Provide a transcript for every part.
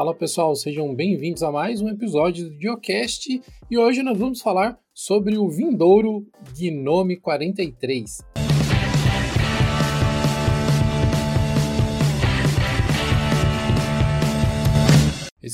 Fala pessoal, sejam bem-vindos a mais um episódio do Geocast e hoje nós vamos falar sobre o vindouro Gnome 43.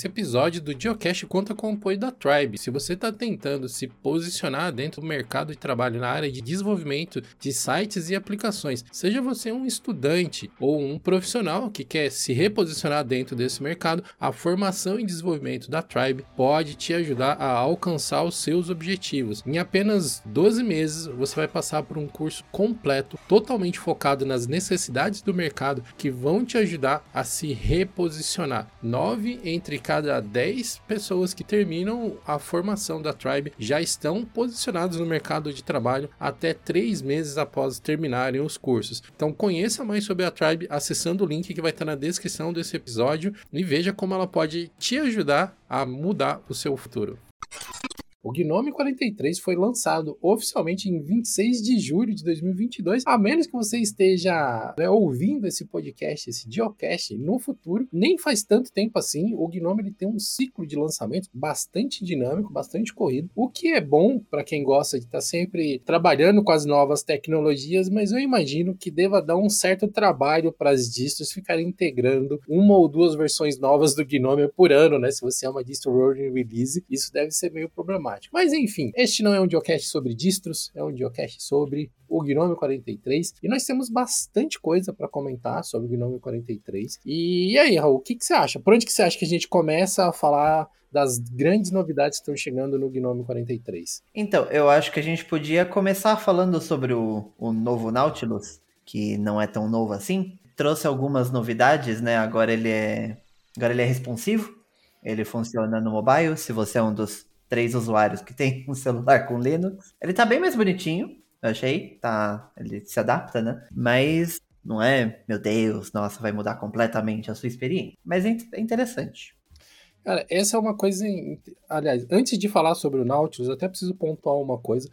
Episódio do Geocache conta com o apoio da Tribe. Se você está tentando se posicionar dentro do mercado de trabalho na área de desenvolvimento de sites e aplicações, seja você um estudante ou um profissional que quer se reposicionar dentro desse mercado, a formação e desenvolvimento da Tribe pode te ajudar a alcançar os seus objetivos. Em apenas 12 meses, você vai passar por um curso completo, totalmente focado nas necessidades do mercado, que vão te ajudar a se reposicionar. Nove entre cada 10 pessoas que terminam a formação da Tribe já estão posicionados no mercado de trabalho até 3 meses após terminarem os cursos. Então conheça mais sobre a Tribe acessando o link que vai estar na descrição desse episódio e veja como ela pode te ajudar a mudar o seu futuro. O Gnome 43 foi lançado oficialmente em 26 de julho de 2022, a menos que você esteja né, ouvindo esse podcast, esse Geocast no futuro. Nem faz tanto tempo assim. O Gnome ele tem um ciclo de lançamento bastante dinâmico, bastante corrido, o que é bom para quem gosta de estar tá sempre trabalhando com as novas tecnologias, mas eu imagino que deva dar um certo trabalho para as distros ficarem integrando uma ou duas versões novas do Gnome por ano, né? Se você é uma distro rolling release, isso deve ser meio problemático. Mas enfim, este não é um geocache sobre distros, é um geocache sobre o Gnome 43. E nós temos bastante coisa para comentar sobre o Gnome 43. E, aí, Raul, o que, que você acha? Por onde que você acha que a gente começa a falar das grandes novidades que estão chegando no Gnome 43? Então, eu acho que a gente podia começar falando sobre o, o novo Nautilus, que não é tão novo assim. Trouxe algumas novidades, né? Agora ele é, agora ele é responsivo. Ele funciona no mobile. Se você é um dos três usuários que tem um celular com Linux. Ele tá bem mais bonitinho, eu achei. Tá, ele se adapta, né? Mas não é, meu Deus, nossa, vai mudar completamente a sua experiência. Mas é, é interessante. Cara, essa é uma coisa. Aliás, antes de falar sobre o Nautilus, eu até preciso pontuar uma coisa.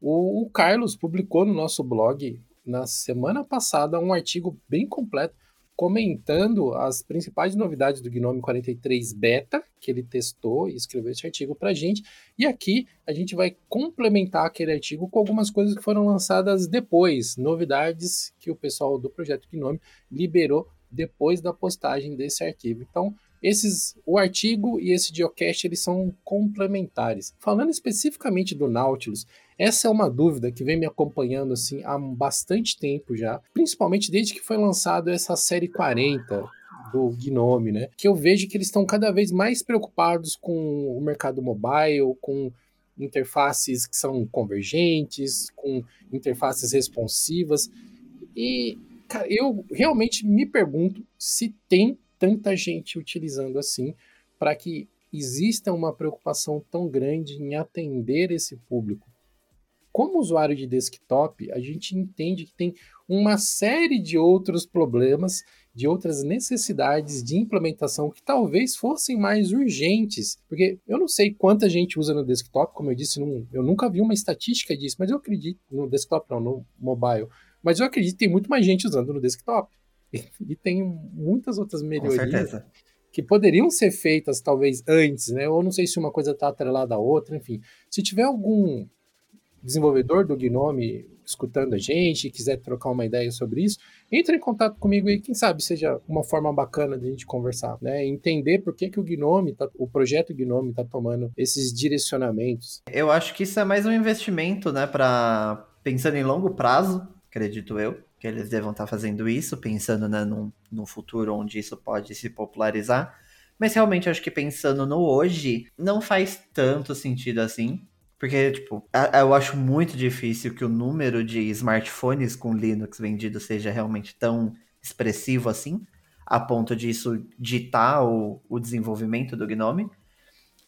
O, o Carlos publicou no nosso blog na semana passada um artigo bem completo comentando as principais novidades do Gnome 43 Beta, que ele testou e escreveu esse artigo para a gente. E aqui a gente vai complementar aquele artigo com algumas coisas que foram lançadas depois, novidades que o pessoal do projeto Gnome liberou depois da postagem desse arquivo. Então, esses, o artigo e esse geocache eles são complementares. Falando especificamente do Nautilus, essa é uma dúvida que vem me acompanhando assim há bastante tempo já, principalmente desde que foi lançado essa série 40 do Gnome, né? Que eu vejo que eles estão cada vez mais preocupados com o mercado mobile, com interfaces que são convergentes, com interfaces responsivas. E cara, eu realmente me pergunto se tem tanta gente utilizando assim para que exista uma preocupação tão grande em atender esse público. Como usuário de desktop, a gente entende que tem uma série de outros problemas, de outras necessidades de implementação que talvez fossem mais urgentes. Porque eu não sei quanta gente usa no desktop, como eu disse, eu nunca vi uma estatística disso, mas eu acredito, no desktop não, no mobile, mas eu acredito que tem muito mais gente usando no desktop. E tem muitas outras melhorias que poderiam ser feitas talvez antes, né? Ou não sei se uma coisa está atrelada à outra, enfim. Se tiver algum desenvolvedor do Gnome escutando a gente e quiser trocar uma ideia sobre isso, entre em contato comigo aí, quem sabe seja uma forma bacana de a gente conversar, né? Entender por que, que o Gnome, tá, o projeto Gnome está tomando esses direcionamentos. Eu acho que isso é mais um investimento, né, para pensando em longo prazo, acredito eu que eles devam estar fazendo isso, pensando né, num, num futuro onde isso pode se popularizar. Mas realmente acho que pensando no hoje, não faz tanto sentido assim. Porque, tipo, eu acho muito difícil que o número de smartphones com Linux vendidos seja realmente tão expressivo assim, a ponto de isso ditar o, o desenvolvimento do Gnome.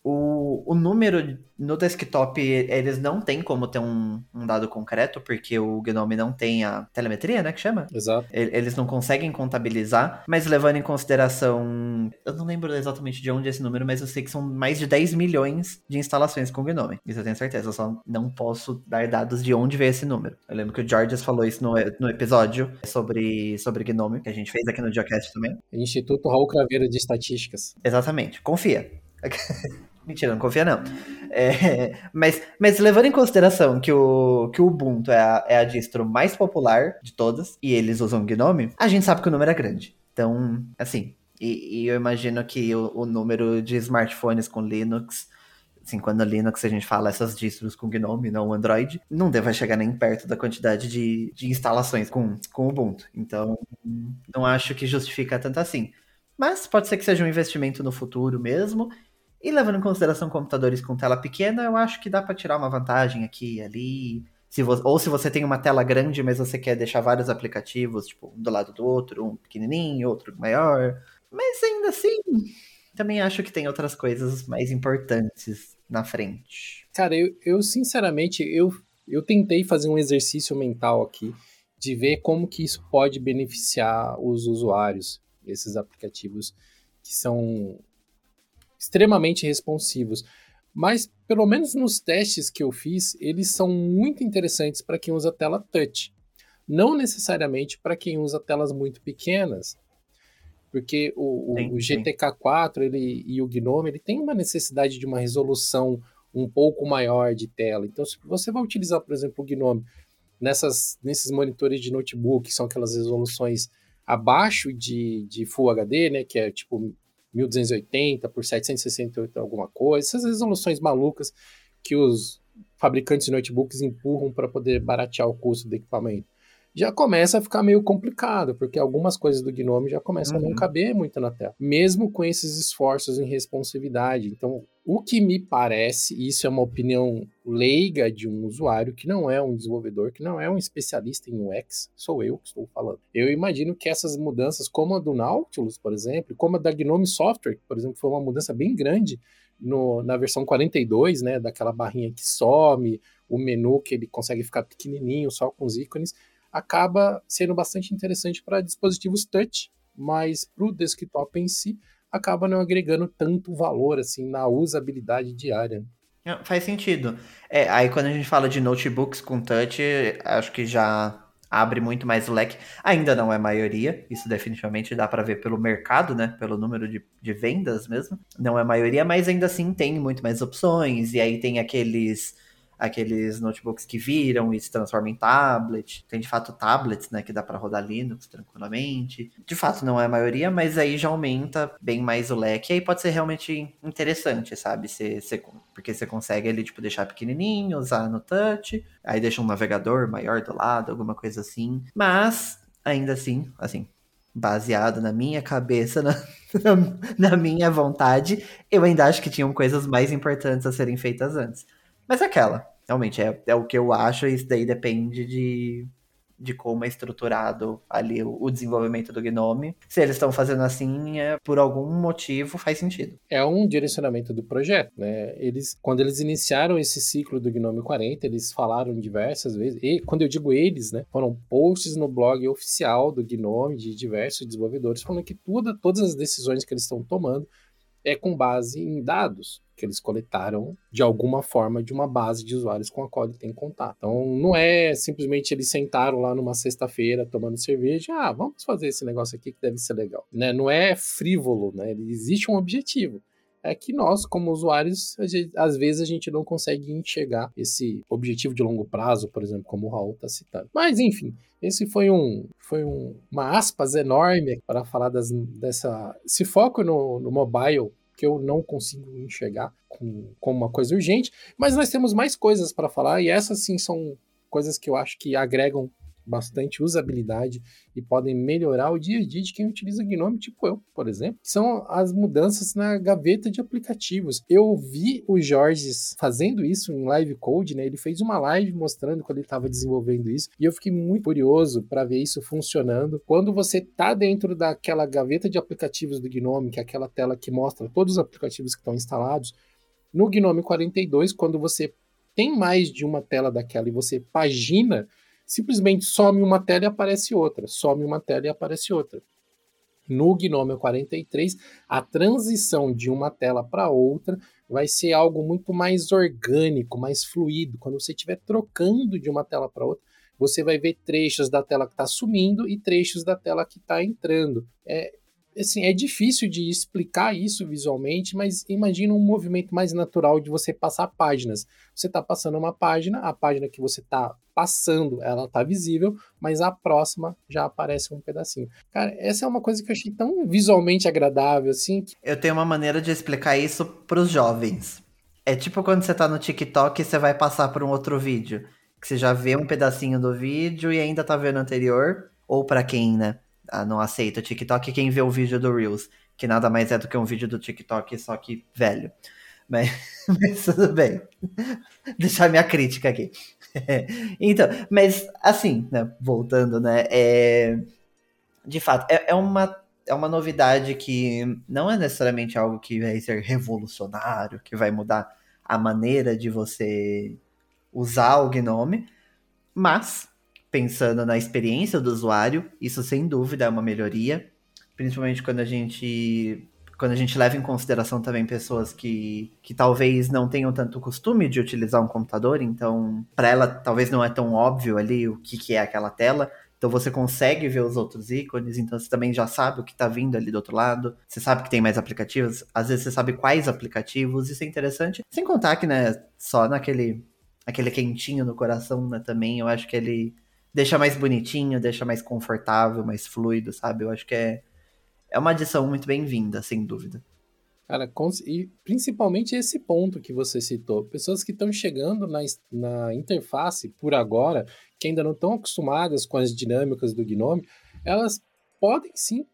O, o número no desktop, eles não têm como ter um, um, dado concreto, porque o Gnome não tem a telemetria, né, que chama? Exato. Eles não conseguem contabilizar, mas levando em consideração... Eu não lembro exatamente de onde é esse número, mas eu sei que são mais de 10 milhões de instalações com Gnome. Isso eu tenho certeza, eu só não posso dar dados de onde veio esse número. Eu lembro que o Georges falou isso no, no episódio sobre, sobre Gnome, que a gente fez aqui no Geocast também. Instituto Raul Craveiro de Estatísticas. Exatamente, confia. Mentira, não confia não. É, mas, mas levando em consideração que o, que o Ubuntu é a, é a distro mais popular de todas, e eles usam Gnome, a gente sabe que o número é grande. Então, assim, e, e eu imagino que o, o, número de smartphones com Linux, assim, quando Linux a gente fala essas distros com Gnome, não Android, não deve chegar nem perto da quantidade de, de instalações com, com Ubuntu. Então, não acho que justifica tanto assim. Mas pode ser que seja um investimento no futuro mesmo. E levando em consideração computadores com tela pequena, eu acho que dá para tirar uma vantagem aqui e ali. Se ou se você tem uma tela grande, mas você quer deixar vários aplicativos, tipo, um do lado do outro, um pequenininho, outro maior. Mas ainda assim, também acho que tem outras coisas mais importantes na frente. Cara, eu, eu sinceramente, eu, eu tentei fazer um exercício mental aqui de ver como que isso pode beneficiar os usuários, esses aplicativos que são extremamente responsivos. Mas, pelo menos nos testes que eu fiz, eles são muito interessantes para quem usa tela touch. Não necessariamente para quem usa telas muito pequenas. Porque o, sim, o GTK4 ele, e o Gnome ele tem uma necessidade de uma resolução um pouco maior de tela. Então, se você vai utilizar, por exemplo, o Gnome nessas, nesses monitores de notebook, que são aquelas resoluções abaixo de, de Full HD, né, que é tipo 1280 por 768 alguma coisa, essas resoluções malucas que os fabricantes de notebooks empurram para poder baratear o custo do equipamento. Já começa a ficar meio complicado, porque algumas coisas do Gnome já começam uhum. a não uhum. caber muito na tela, mesmo com esses esforços em responsividade. Então, o que me parece, e isso é uma opinião leiga de um usuário que não é um desenvolvedor, que não é um especialista em UX, sou eu que estou falando. Eu imagino que essas mudanças, como a do Nautilus, por exemplo, como a da Gnome Software, por exemplo, foi uma mudança bem grande no, na versão 42, né, daquela barrinha que some, o menu que ele consegue ficar pequenininho, só com os ícones, acaba sendo bastante interessante para dispositivos touch, mas para o desktop em si, acaba não agregando tanto valor assim na usabilidade diária. Faz sentido. É, aí quando a gente fala de notebooks com touch, acho que já abre muito mais leque. Ainda não é maioria, isso definitivamente dá para ver pelo mercado, né? Pelo número de, de vendas mesmo. Não é maioria, mas ainda assim tem muito mais opções. E aí tem aqueles aqueles notebooks que viram e se transformam em tablet. Tem de fato tablets, né, que dá para rodar Linux tranquilamente. De fato não é a maioria, mas aí já aumenta bem mais o leque. E aí pode ser realmente interessante, sabe? Cê, cê, porque você consegue ele tipo deixar pequenininho, usar no touch, aí deixa um navegador maior do lado, alguma coisa assim. Mas ainda assim, assim, baseado na minha cabeça, na, na, minha vontade, eu ainda acho que tinham coisas mais importantes a serem feitas antes. Mas é aquela, realmente, é, é o que eu acho, e isso daí depende de, de como é estruturado ali o, o desenvolvimento do Gnome. Se eles estão fazendo assim, é, por algum motivo faz sentido. É um direcionamento do projeto, né? Eles, quando eles iniciaram esse ciclo do Gnome 40, eles falaram diversas vezes, e quando eu digo eles, né, foram posts no blog oficial do Gnome de diversos desenvolvedores falando que todas as decisões que eles estão tomando é com base em dados que eles coletaram de alguma forma de uma base de usuários com a qual ele tem contato. Então não é simplesmente eles sentaram lá numa sexta-feira tomando cerveja, ah, vamos fazer esse negócio aqui que deve ser legal. Né? Não é frívolo, né? Existe um objetivo é que nós, como usuários, às vezes a gente não consegue enxergar esse objetivo de longo prazo, por exemplo, como o Raul está citando. Mas, enfim, esse foi um, foi um, uma aspas enorme para falar das, dessa, esse foco no, no mobile que eu não consigo enxergar como com uma coisa urgente, mas nós temos mais coisas para falar e essas sim são coisas que eu acho que agregam bastante usabilidade e podem melhorar o dia a dia de quem utiliza Gnome, tipo eu, por exemplo. São as mudanças na gaveta de aplicativos. Eu vi o Jorge fazendo isso em live code, né? Ele fez uma live mostrando quando ele estava desenvolvendo isso e eu fiquei muito curioso para ver isso funcionando. Quando você tá dentro daquela gaveta de aplicativos do Gnome, que é aquela tela que mostra todos os aplicativos que estão instalados, No Gnome 42, quando você tem mais de uma tela daquela e você pagina, simplesmente some uma tela e aparece outra, some uma tela e aparece outra. No Gnome 43, a transição de uma tela para outra vai ser algo muito mais orgânico, mais fluido. Quando você estiver trocando de uma tela para outra, você vai ver trechos da tela que está sumindo e trechos da tela que está entrando. É, assim, é difícil de explicar isso visualmente, mas imagina um movimento mais natural de você passar páginas. Você está passando uma página, a página que você está passando, ela está visível, mas a próxima já aparece um pedacinho. Cara, essa é uma coisa que eu achei tão visualmente agradável, assim. Que... Eu tenho uma maneira de explicar isso para os jovens. É tipo quando você está no TikTok e você vai passar por um outro vídeo, que você já vê um pedacinho do vídeo e ainda está vendo o anterior, ou para quem, né? Ah, não aceita TikTok quem vê o vídeo do Reels, que nada mais é do que um vídeo do TikTok, só que velho. Mas, mas tudo bem. Deixar minha crítica aqui. então, mas assim, né, voltando, né, é, de fato, é, é, uma, é uma novidade que não é necessariamente algo que vai ser revolucionário, que vai mudar a maneira de você usar o Gnome, mas pensando na experiência do usuário, isso sem dúvida é uma melhoria, principalmente quando a gente quando a gente leva em consideração também pessoas que, que talvez não tenham tanto costume de utilizar um computador, então para ela talvez não é tão óbvio ali o que, que é aquela tela. Então você consegue ver os outros ícones, então você também já sabe o que está vindo ali do outro lado. Você sabe que tem mais aplicativos, às vezes você sabe quais aplicativos, isso é interessante. Sem contar que, né, só naquele aquele quentinho no coração, né, também, eu acho que ele deixa mais bonitinho, deixa mais confortável, mais fluido, sabe? Eu acho que é, é uma adição muito bem-vinda, sem dúvida. Cara, e principalmente esse ponto que você citou. Pessoas que estão chegando na, na interface por agora, que ainda não estão acostumadas com as dinâmicas do Gnome, elas podem sim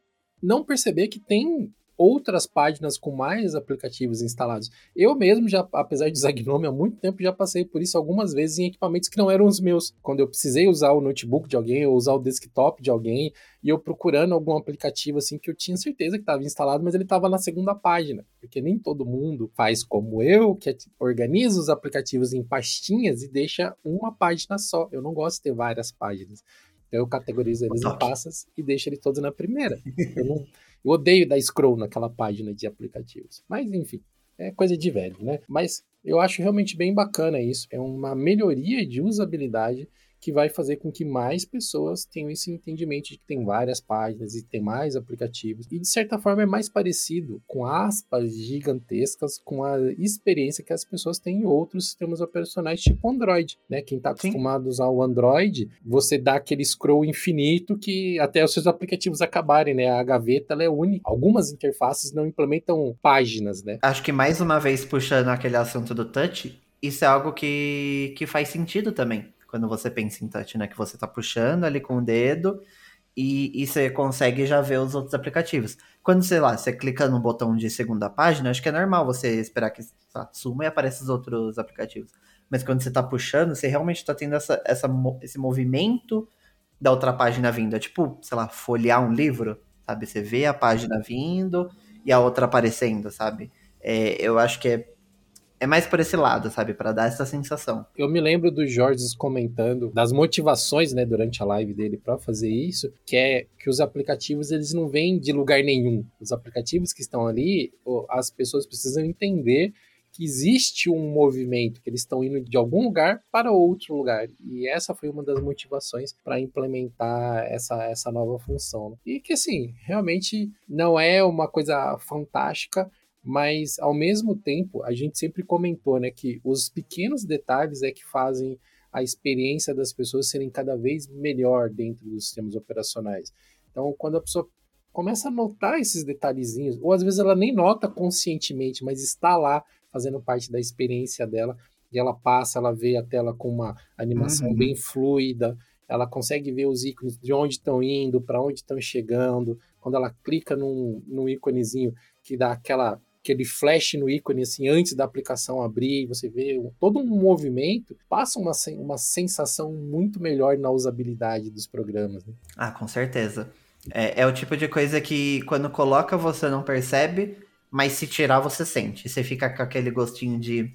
não perceber que tem outras páginas com mais aplicativos instalados. Eu mesmo, já, apesar de usar Gnome há muito tempo, já passei por isso algumas vezes em equipamentos que não eram os meus. Quando eu precisei usar o notebook de alguém, ou usar o desktop de alguém, e eu procurando algum aplicativo assim que eu tinha certeza que estava instalado, mas ele estava na segunda página, porque nem todo mundo faz como eu, que é, organiza os aplicativos em pastinhas e deixa uma página só. Eu não gosto de ter várias páginas. Eu categorizo eles em passas e deixo eles todos na primeira. Eu não eu odeio dar scroll naquela página de aplicativos. Mas, enfim, é coisa de velho, né? Mas eu acho realmente bem bacana isso. É uma melhoria de usabilidade que vai fazer com que mais pessoas tenham esse entendimento de que tem várias páginas e tem mais aplicativos. E de certa forma é mais parecido com aspas gigantescas com a experiência que as pessoas têm em outros sistemas operacionais tipo Android, né? Quem está acostumado a usar o Android, você dá aquele scroll infinito que até os seus aplicativos acabarem, né? A gaveta é única. Algumas interfaces não implementam páginas, né? Acho que mais uma vez puxando aquele assunto do touch, isso é algo que, que faz sentido também quando você pensa em touch, né? Que você tá puxando ali com o dedo e, e você consegue já ver os outros aplicativos. Quando, sei lá, você clica no botão de segunda página, acho que é normal você esperar que suma e apareça os outros aplicativos. Mas quando você tá puxando, você realmente tá tendo essa, essa, esse movimento da outra página vindo. É tipo, sei lá, folhear um livro, sabe? Você vê a página vindo e a outra aparecendo, sabe? É, eu acho que é é mais por esse lado, sabe? para dar essa sensação. Eu me lembro do Jorge comentando das motivações, né, durante a live dele para fazer isso, que é que os aplicativos eles não vêm de lugar nenhum. Os aplicativos que estão ali, as pessoas precisam entender que existe um movimento, que eles estão indo de algum lugar para outro lugar. E essa foi uma das motivações para implementar essa, essa nova função. E que, assim, realmente não é uma coisa fantástica, mas ao mesmo tempo a gente sempre comentou, né, que os pequenos detalhes é que fazem a experiência das pessoas serem cada vez melhor dentro dos sistemas operacionais. Então, quando a pessoa começa a notar esses detalhezinhos, ou às vezes ela nem nota conscientemente, mas está lá fazendo parte da experiência dela, e ela passa, ela vê a tela com uma animação uhum. bem fluida, ela consegue ver os ícones de onde estão indo, para onde estão chegando. Quando ela clica num, num íconezinho que dá aquela aquele flash no ícone assim antes da aplicação abrir, você vê todo um movimento, passa uma, uma sensação muito melhor na usabilidade dos programas. Né? Ah, com certeza. É, é o tipo de coisa que quando coloca você não percebe, mas se tirar você sente. Você fica com aquele gostinho de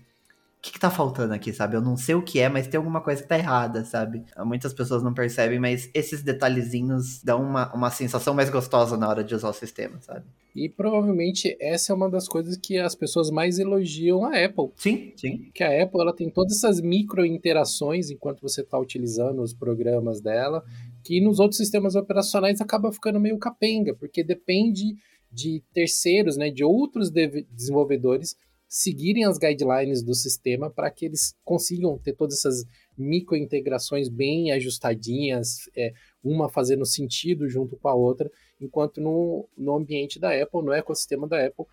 que, que tá faltando aqui, sabe? Eu não sei o que é, mas tem alguma coisa que tá errada, sabe? Muitas pessoas não percebem, mas esses detalhezinhos dão uma, uma sensação mais gostosa na hora de usar o sistema, sabe? E provavelmente essa é uma das coisas que as pessoas mais elogiam a Apple. Sim, sim. Que a Apple ela tem todas essas micro interações enquanto você está utilizando os programas dela, que nos outros sistemas operacionais acaba ficando meio capenga, porque depende de terceiros, né, de outros desenvolvedores seguirem as guidelines do sistema para que eles consigam ter todas essas microintegrações bem ajustadinhas, é, uma fazendo sentido junto com a outra, enquanto no, no ambiente da Apple, no ecossistema da Apple,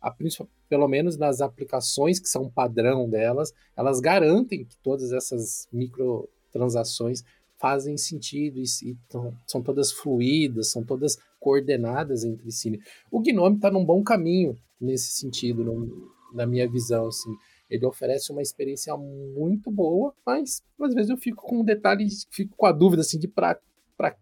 a, pelo menos nas aplicações que são padrão delas, elas garantem que todas essas microtransações fazem sentido e, e tão, são todas fluídas, são todas coordenadas entre si. O Gnome está num bom caminho nesse sentido, no, na minha visão, assim. Ele oferece uma experiência muito boa, mas às vezes eu fico com um detalhe, fico com a dúvida assim de para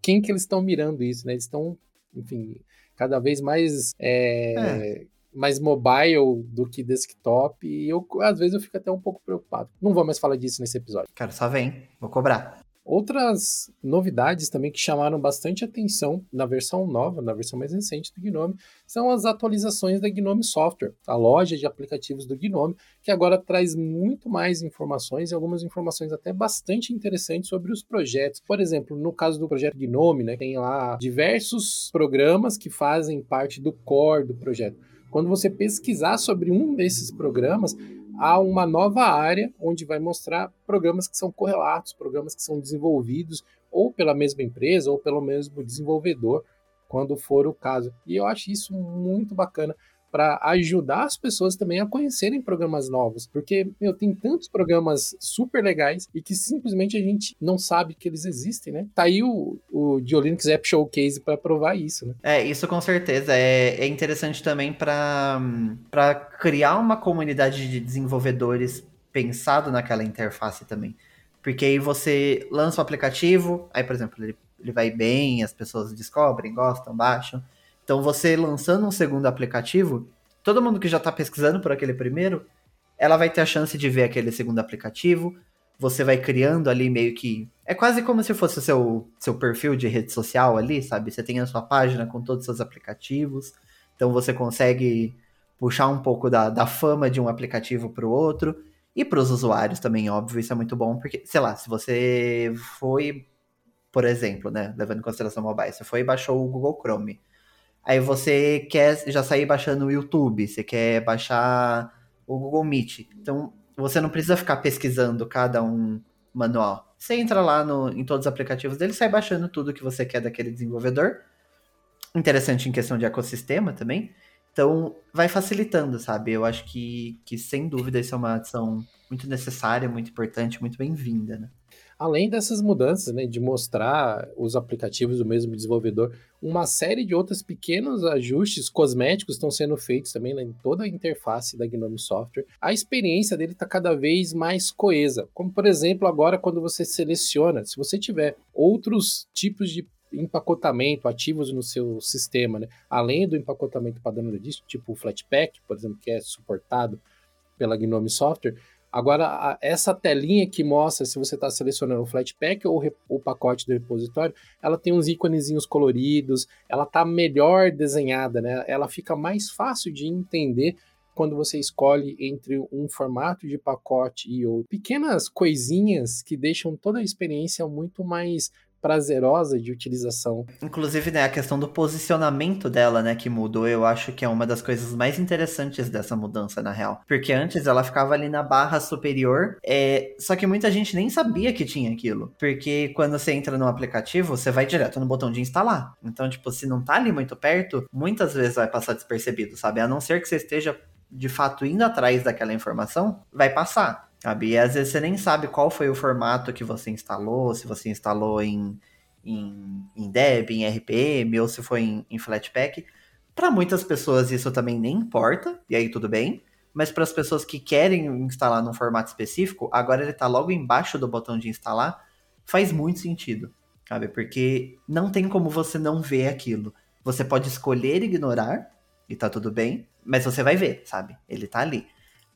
quem que eles estão mirando isso, né? Eles estão, enfim, cada vez mais é, é. mais mobile do que desktop e eu às vezes eu fico até um pouco preocupado. Não vou mais falar disso nesse episódio. Cara, só vem, vou cobrar. Outras novidades também que chamaram bastante atenção na versão nova, na versão mais recente do Gnome, são as atualizações da Gnome Software, a loja de aplicativos do Gnome, que agora traz muito mais informações e algumas informações até bastante interessantes sobre os projetos. Por exemplo, no caso do projeto Gnome, né, tem lá diversos programas que fazem parte do core do projeto. Quando você pesquisar sobre um desses programas, há uma nova área onde vai mostrar programas que são correlatos, programas que são desenvolvidos ou pela mesma empresa ou pelo mesmo desenvolvedor, quando for o caso. E eu acho isso muito bacana para ajudar as pessoas também a conhecerem programas novos, porque meu, tem tantos programas super legais e que simplesmente a gente não sabe que eles existem, né? Tá aí o, o Diolinux App Showcase para provar isso, né? É, isso com certeza é, é interessante também para criar uma comunidade de desenvolvedores pensado naquela interface também. Porque aí você lança o aplicativo, aí, por exemplo, ele, ele vai bem, as pessoas descobrem, gostam, baixam. Então, você lançando um segundo aplicativo, todo mundo que já está pesquisando por aquele primeiro, ela vai ter a chance de ver aquele segundo aplicativo. Você vai criando ali meio que. É quase como se fosse o seu, seu perfil de rede social ali, sabe? Você tem a sua página com todos os seus aplicativos. Então você consegue puxar um pouco da, da fama de um aplicativo para o outro. E para os usuários também, óbvio, isso é muito bom, porque, sei lá, se você foi, por exemplo, né, levando em consideração mobile, você foi e baixou o Google Chrome. Aí você quer já sair baixando o YouTube, você quer baixar o Google Meet. Então, você não precisa ficar pesquisando cada um manual. Você entra lá no, em todos os aplicativos dele, sai baixando tudo que você quer daquele desenvolvedor. Interessante em questão de ecossistema também. Então, vai facilitando, sabe? Eu acho que, que sem dúvida, isso é uma adição muito necessária, muito importante, muito bem-vinda, né? Além dessas mudanças, né, de mostrar os aplicativos do mesmo desenvolvedor, uma série de outros pequenos ajustes cosméticos estão sendo feitos também né, em toda a interface da Gnome Software. A experiência dele está cada vez mais coesa, como por exemplo agora quando você seleciona, se você tiver outros tipos de empacotamento ativos no seu sistema, né? além do empacotamento disco, tipo o Flatpak, por exemplo, que é suportado pela Gnome Software, Agora, essa telinha que mostra se você está selecionando o Flatpak ou o pacote do repositório, ela tem uns íconezinhos coloridos, ela está melhor desenhada, né? Ela fica mais fácil de entender quando você escolhe entre um formato de pacote e outro. Pequenas coisinhas que deixam toda a experiência muito mais prazerosa de utilização. Inclusive, né, a questão do posicionamento dela, né, que mudou, eu acho que é uma das coisas mais interessantes dessa mudança, na real. Porque antes ela ficava ali na barra superior, é... só que muita gente nem sabia que tinha aquilo. Porque quando você entra no aplicativo, você vai direto no botão de instalar. Então, tipo, se não tá ali muito perto, muitas vezes vai passar despercebido, sabe? A não ser que você esteja de fato indo atrás daquela informação, vai passar. Sabe? E às vezes você nem sabe qual foi o formato que você instalou, se você instalou em, em, em Deb, em RPM, ou se foi em, em Flatpak. Para muitas pessoas isso também nem importa, e aí tudo bem. Mas para as pessoas que querem instalar num formato específico, agora ele está logo embaixo do botão de instalar, faz muito sentido, sabe? Porque não tem como você não ver aquilo. Você pode escolher ignorar, e tá tudo bem. Mas você vai ver, sabe? Ele tá ali.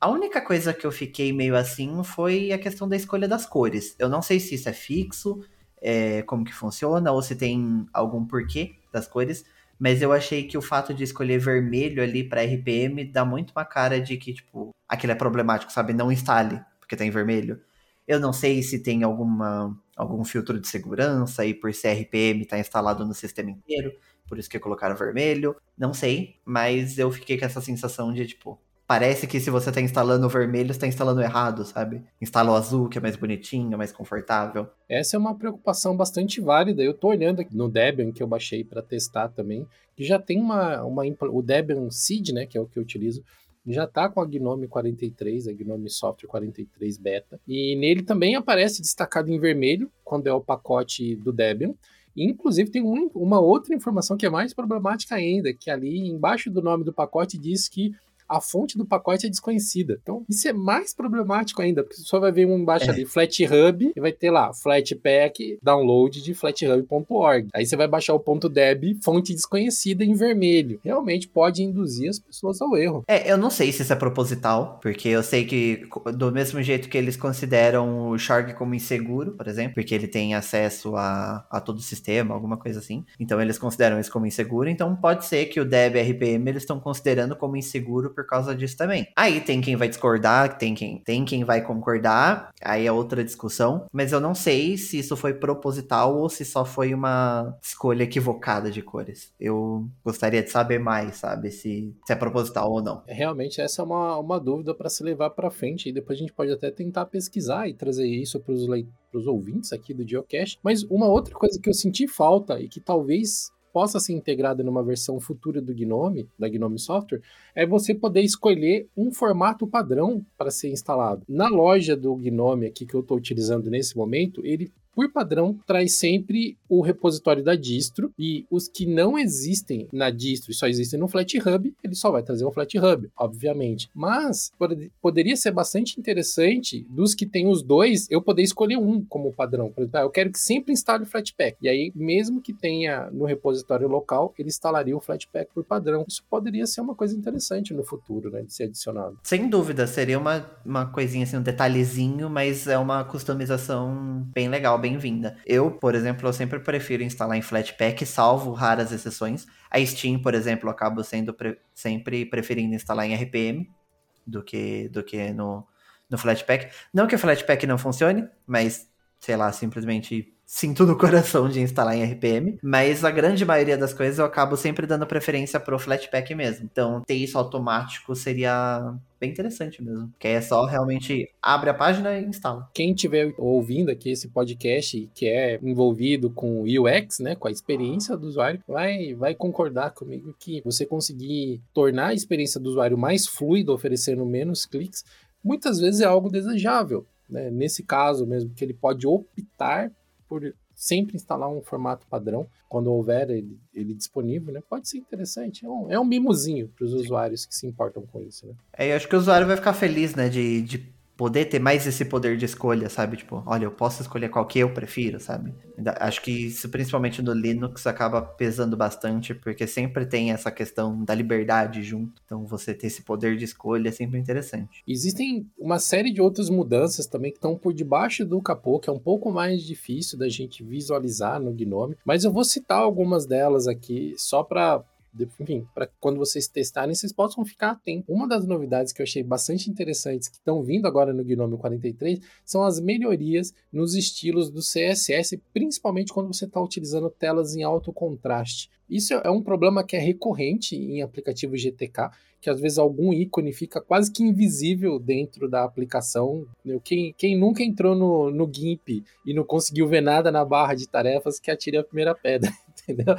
A única coisa que eu fiquei meio assim foi a questão da escolha das cores. Eu não sei se isso é fixo, é, como que funciona, ou se tem algum porquê das cores, mas eu achei que o fato de escolher vermelho ali para RPM dá muito uma cara de que, tipo, aquilo é problemático, sabe? Não instale, porque tá em vermelho. Eu não sei se tem alguma, algum filtro de segurança e por ser RPM tá instalado no sistema inteiro, por isso que colocaram vermelho. Não sei, mas eu fiquei com essa sensação de, tipo, parece que se você tá instalando o vermelho, você tá instalando errado, sabe? Instala o azul, que é mais bonitinho, mais confortável. Essa é uma preocupação bastante válida. Eu tô olhando aqui no Debian, que eu baixei para testar também, que já tem uma, uma... O Debian Seed, né, que é o que eu utilizo, já tá com a Gnome 43, a Gnome Software 43 Beta, e nele também aparece destacado em vermelho, quando é o pacote do Debian, Inclusive, tem um, uma outra informação que é mais problemática ainda, que ali embaixo do nome do pacote diz que a fonte do pacote é desconhecida. Então, isso é mais problemático ainda, porque você só vai ver um embaixo é. ali, FlatHub, e vai ter lá, Flatpak, download de flathub.org. Aí você vai baixar o ponto .deb, fonte desconhecida em vermelho. Realmente pode induzir as pessoas ao erro. É, eu não sei se isso é proposital, porque eu sei que do mesmo jeito que eles consideram o Shark como inseguro, por exemplo, porque ele tem acesso a, a todo o sistema, alguma coisa assim. Então eles consideram isso como inseguro, então pode ser que o Deb RPM eles estão considerando como inseguro por causa disso também. Aí tem quem vai discordar, tem quem, tem quem vai concordar, aí é outra discussão, mas eu não sei se isso foi proposital ou se só foi uma escolha equivocada de cores. Eu gostaria de saber mais, sabe, se, se é proposital ou não. É, realmente essa é uma, uma dúvida para se levar para frente e depois a gente pode até tentar pesquisar e trazer isso para os ouvintes aqui do Geocache. Mas uma outra coisa que eu senti falta e que talvez possa ser integrada numa versão futura do Gnome, da Gnome Software, é você poder escolher um formato padrão para ser instalado. Na loja do Gnome aqui que eu estou utilizando nesse momento, ele por padrão, traz sempre o repositório da distro e os que não existem na distro e só existem no FlatHub, ele só vai trazer um FlatHub, obviamente. Mas poderia ser bastante interessante dos que tem os dois, eu poder escolher um como padrão. Por exemplo, ah, eu quero que sempre instale o Flatpak. E aí, mesmo que tenha no repositório local, ele instalaria o Flatpak por padrão. Isso poderia ser uma coisa interessante no futuro, né, de ser adicionado. Sem dúvida, seria uma, uma coisinha assim, um detalhezinho, mas é uma customização bem legal, bem-vinda. Eu, por exemplo, eu sempre prefiro instalar em Flatpak, salvo raras exceções. A Steam, por exemplo, eu acabo sendo pre sempre preferindo instalar em RPM do que, do que no, no Flatpak. Não que o Flatpak não funcione, mas, sei lá, simplesmente sinto no coração de instalar em RPM, mas a grande maioria das coisas eu acabo sempre dando preferência pro Flatpak mesmo. Então, ter isso automático seria bem interessante mesmo. Que é só realmente abre a página e instala. Quem estiver ouvindo aqui esse podcast que é envolvido com UX, né, com a experiência do usuário, vai, vai concordar comigo que você conseguir tornar a experiência do usuário mais fluida, oferecendo menos cliques, muitas vezes é algo desejável. Né? Nesse caso mesmo, que ele pode optar por sempre instalar um formato padrão quando houver ele, ele disponível, né? Pode ser interessante. É um, é um mimozinho para os usuários que se importam com isso, né? É, eu acho que o usuário vai ficar feliz, né? De, de poder ter mais esse poder de escolha, sabe? Tipo, olha, eu posso escolher qual que eu prefiro, sabe? Acho que isso, principalmente no Linux, acaba pesando bastante, porque sempre tem essa questão da liberdade junto. Então, você ter esse poder de escolha é sempre interessante. Existem uma série de outras mudanças também que estão por debaixo do capô, que é um pouco mais difícil da gente visualizar no Gnome, mas eu vou citar algumas delas aqui só para enfim, para quando vocês testarem, vocês possam ficar atentos. Uma das novidades que eu achei bastante interessantes que estão vindo agora no Gnome 43 são as melhorias nos estilos do CSS, principalmente quando você está utilizando telas em alto contraste. Isso é um problema que é recorrente em aplicativos GTK, que às vezes algum ícone fica quase que invisível dentro da aplicação. Quem, quem nunca entrou no, no GIMP e não conseguiu ver nada na barra de tarefas, que atire a primeira pedra, entendeu?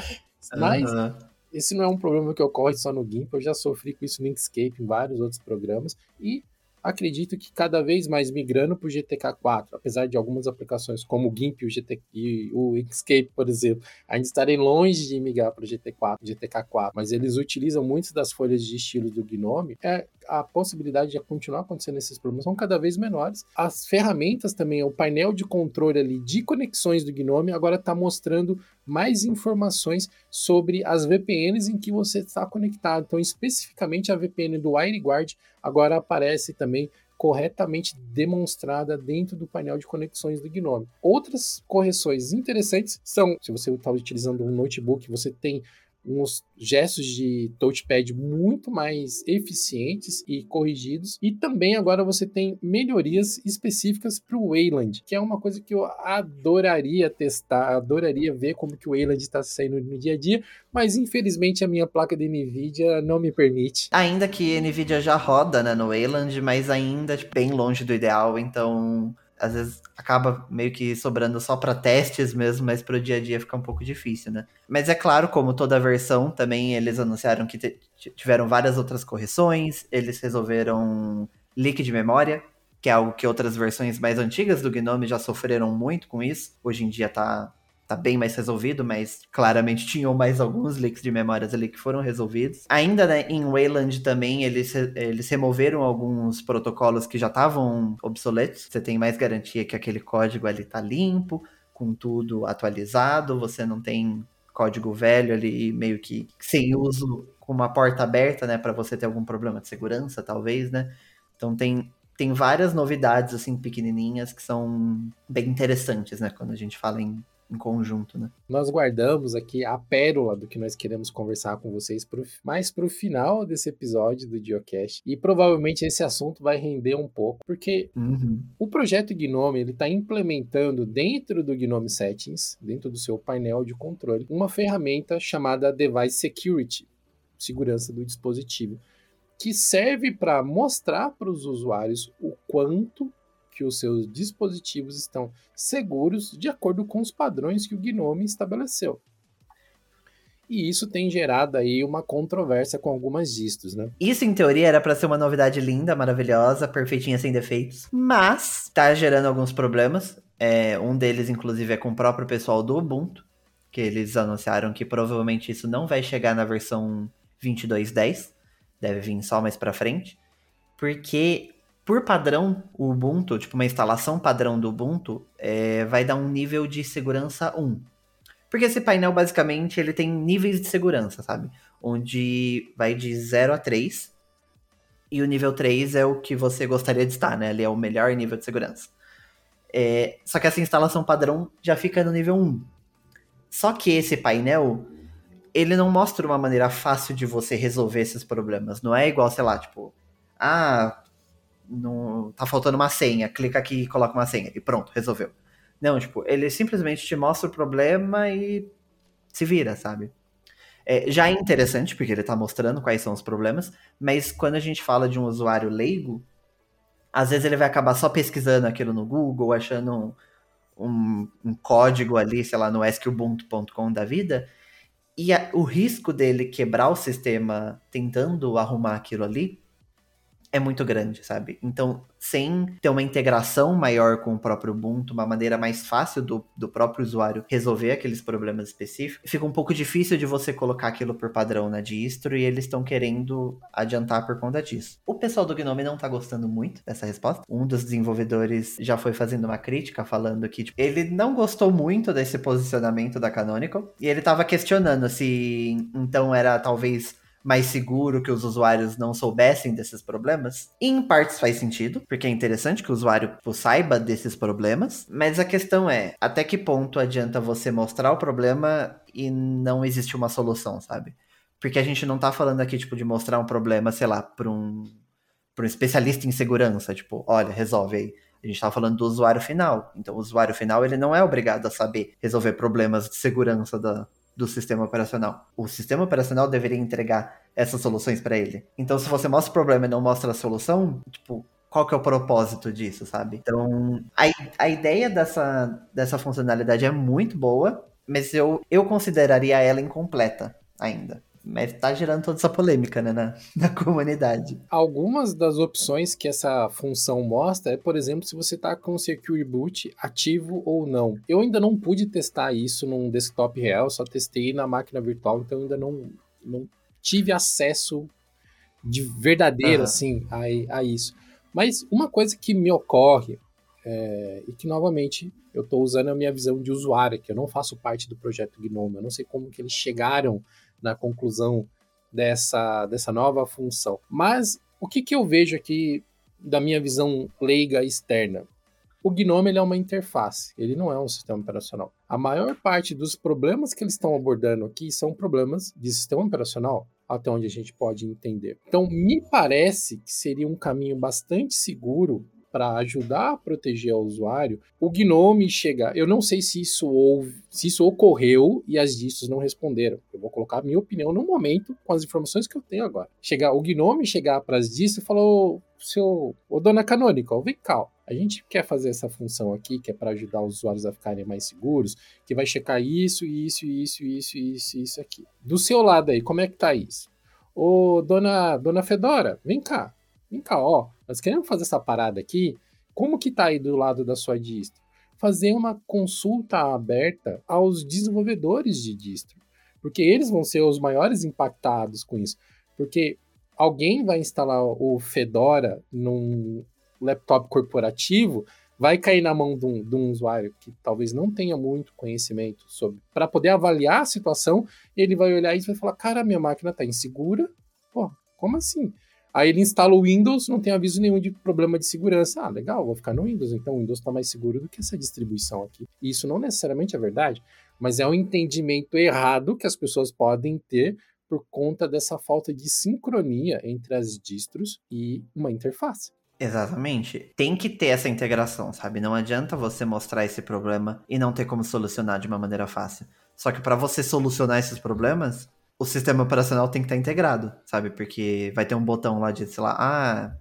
Mas uhum. Esse não é um problema que ocorre só no GIMP, eu já sofri com isso no Inkscape, em vários outros programas, e acredito que cada vez mais migrando para o GTK4, apesar de algumas aplicações como o GIMP o, e o Inkscape, por exemplo, ainda estarem longe de migrar para o GT4, GTK4, mas eles utilizam muitas das folhas de estilo do Gnome, é, a possibilidade de continuar acontecendo esses problemas são cada vez menores. As ferramentas também, o painel de controle ali de conexões do Gnome agora está mostrando mais informações sobre as VPNs em que você está conectado. Então, especificamente a VPN do WireGuard agora aparece também corretamente demonstrada dentro do painel de conexões do Gnome. Outras correções interessantes são, se você está utilizando um notebook, você tem uns gestos de touchpad muito mais eficientes e corrigidos. E também agora você tem melhorias específicas para o Wayland, que é uma coisa que eu adoraria testar, adoraria ver como que o Wayland está saindo no dia a dia, mas infelizmente a minha placa de Nvidia não me permite. Ainda que a Nvidia já roda né, no Wayland, mas ainda tipo, bem longe do ideal, então às vezes acaba meio que sobrando só para testes mesmo, mas para o dia a dia fica um pouco difícil, né? Mas é claro, como toda versão, também eles anunciaram que tiveram várias outras correções, eles resolveram leak de memória, que é algo que outras versões mais antigas do Gnome já sofreram muito com isso. Hoje em dia tá tá bem mais resolvido, mas claramente tinham mais alguns leaks de memórias ali que foram resolvidos. Ainda né, em Wayland também eles, eles removeram alguns protocolos que já estavam obsoletos. Você tem mais garantia que aquele código ali tá limpo, com tudo atualizado, você não tem código velho ali meio que sem uso com uma porta aberta, né, para você ter algum problema de segurança, talvez, né? Então tem tem várias novidades assim pequenininhas que são bem interessantes, né, quando a gente fala em em conjunto, né? Nós guardamos aqui a pérola do que nós queremos conversar com vocês pro, mais para o final desse episódio do Geocache. E provavelmente esse assunto vai render um pouco, porque uhum. o projeto Gnome ele está implementando dentro do Gnome Settings, dentro do seu painel de controle, uma ferramenta chamada Device Security, segurança do dispositivo, que serve para mostrar para os usuários o quanto que os seus dispositivos estão seguros de acordo com os padrões que o Gnome estabeleceu. E isso tem gerado aí uma controvérsia com algumas distros, né? Isso, em teoria, era para ser uma novidade linda, maravilhosa, perfeitinha, sem defeitos. Mas tá gerando alguns problemas. É, um deles, inclusive, é com o próprio pessoal do Ubuntu, que eles anunciaram que provavelmente isso não vai chegar na versão 22.10. Deve vir só mais para frente. Porque por padrão, o Ubuntu, tipo uma instalação padrão do Ubuntu, é, vai dar um nível de segurança 1. Porque esse painel, basicamente, ele tem níveis de segurança, sabe? Onde vai de 0 a 3. E o nível 3 é o que você gostaria de estar, né? Ele é o melhor nível de segurança. É, só que essa instalação padrão já fica no nível 1. Só que esse painel, ele não mostra uma maneira fácil de você resolver esses problemas. Não é igual, sei lá, tipo... Ah, tá faltando uma senha, clica aqui e coloca uma senha, e pronto, resolveu. Não, tipo, ele simplesmente te mostra o problema e se vira, sabe? É, já é interessante, porque ele tá mostrando quais são os problemas, mas quando a gente fala de um usuário leigo, às vezes ele vai acabar só pesquisando aquilo no Google, achando um, um, um código ali, sei lá, no esquubuntu.com da vida, e a, o risco dele quebrar o sistema tentando arrumar aquilo ali é muito grande, sabe? Então, sem ter uma integração maior com o próprio Ubuntu, uma maneira mais fácil do, do próprio usuário resolver aqueles problemas específicos, fica um pouco difícil de você colocar aquilo por padrão na distro e eles estão querendo adiantar por conta disso. O pessoal do Gnome não tá gostando muito dessa resposta. Um dos desenvolvedores já foi fazendo uma crítica falando que tipo, ele não gostou muito desse posicionamento da Canonical e ele tava questionando se então era talvez mais seguro que os usuários não soubessem desses problemas. Em partes faz sentido, porque é interessante que o usuário saiba desses problemas, mas a questão é, até que ponto adianta você mostrar o problema e não existe uma solução, sabe? Porque a gente não tá falando aqui, tipo, de mostrar um problema, sei lá, para um, pra um especialista em segurança, tipo, olha, resolve aí. A gente tá falando do usuário final. Então, o usuário final, ele não é obrigado a saber resolver problemas de segurança da, do sistema operacional. O sistema operacional deveria entregar essas soluções para ele. Então, se você mostra o problema e não mostra a solução, tipo, qual que é o propósito disso, sabe? Então, a, a ideia dessa, dessa funcionalidade é muito boa, mas eu, eu consideraria ela incompleta ainda. Mas tá gerando toda essa polêmica, né, na, na comunidade. Algumas das opções que essa função mostra é, por exemplo, se você tá com o Secure Boot ativo ou não. Eu ainda não pude testar isso num desktop real, só testei na máquina virtual, então ainda não, não tive acesso de verdadeiro, uhum. assim, a, a isso. Mas uma coisa que me ocorre, é, e que novamente eu estou usando a minha visão de usuário, que eu não faço parte do projeto Gnome, eu não sei como que eles chegaram na conclusão dessa, dessa nova função. Mas o que, que eu vejo aqui da minha visão leiga externa? O Gnome ele é uma interface, ele não é um sistema operacional. A maior parte dos problemas que eles estão abordando aqui são problemas de sistema operacional, até onde a gente pode entender. Então, me parece que seria um caminho bastante seguro para ajudar a proteger o usuário, o Gnome chegar. Eu não sei se isso houve, se isso ocorreu e as distros não responderam. Eu vou colocar a minha opinião no momento com as informações que eu tenho agora. Chegar o Gnome chegar para as distros e falou: "Seu, ô dona Canonical, vem cá. A gente quer fazer essa função aqui, que é para ajudar os usuários a ficarem mais seguros, que vai checar isso, isso, isso, isso, isso, isso aqui. Do seu lado aí, como é que tá isso? Ô, dona, dona Fedora, vem cá. Vem cá, ó, nós queremos fazer essa parada aqui. Como que tá aí do lado da sua distro? Fazer uma consulta aberta aos desenvolvedores de distro, porque eles vão ser os maiores impactados com isso. Porque alguém vai instalar o Fedora num laptop corporativo, vai cair na mão de um, de um usuário que talvez não tenha muito conhecimento sobre, para poder avaliar a situação, ele vai olhar isso e vai falar: cara, minha máquina está insegura. Pô, como assim? Aí ele instala o Windows, não tem aviso nenhum de problema de segurança. Ah, legal, vou ficar no Windows, então o Windows está mais seguro do que essa distribuição aqui. E isso não necessariamente é verdade, mas é um entendimento errado que as pessoas podem ter por conta dessa falta de sincronia entre as distros e uma interface. Exatamente. Tem que ter essa integração, sabe? Não adianta você mostrar esse problema e não ter como solucionar de uma maneira fácil. Só que para você solucionar esses problemas, o sistema operacional tem que estar integrado, sabe? Porque vai ter um botão lá de, sei lá, ah,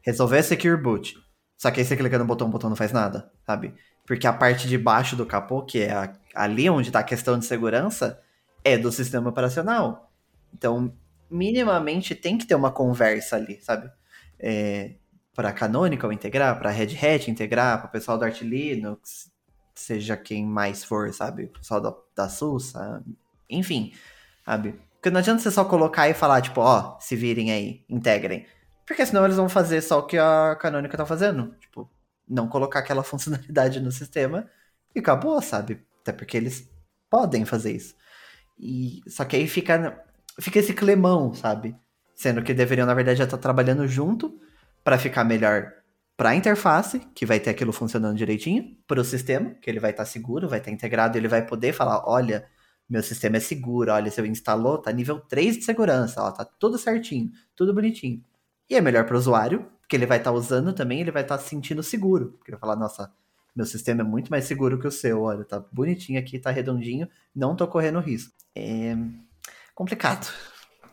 resolver Secure Boot. Só que aí você clica no botão, o botão não faz nada, sabe? Porque a parte de baixo do capô, que é a, ali onde está a questão de segurança, é do sistema operacional. Então, minimamente tem que ter uma conversa ali, sabe? É, para Canonical integrar, para Red Hat integrar, para o pessoal do Arch Linux, seja quem mais for, sabe? O pessoal da, da SUS, enfim sabe? Porque não adianta você só colocar e falar, tipo, ó, se virem aí, integrem. Porque senão eles vão fazer só o que a Canônica tá fazendo. Tipo, não colocar aquela funcionalidade no sistema e acabou, sabe? Até porque eles podem fazer isso. E só que aí fica, fica esse clemão, sabe? Sendo que deveriam, na verdade, já estar tá trabalhando junto para ficar melhor para a interface, que vai ter aquilo funcionando direitinho, para o sistema, que ele vai estar tá seguro, vai estar tá integrado, ele vai poder falar, olha, meu sistema é seguro, olha, se eu instalou, tá nível 3 de segurança, ó, tá tudo certinho, tudo bonitinho. E é melhor para o usuário, porque ele vai estar tá usando também, ele vai estar tá se sentindo seguro. Porque ele vai falar, nossa, meu sistema é muito mais seguro que o seu, olha, tá bonitinho aqui, tá redondinho, não tô correndo risco. É complicado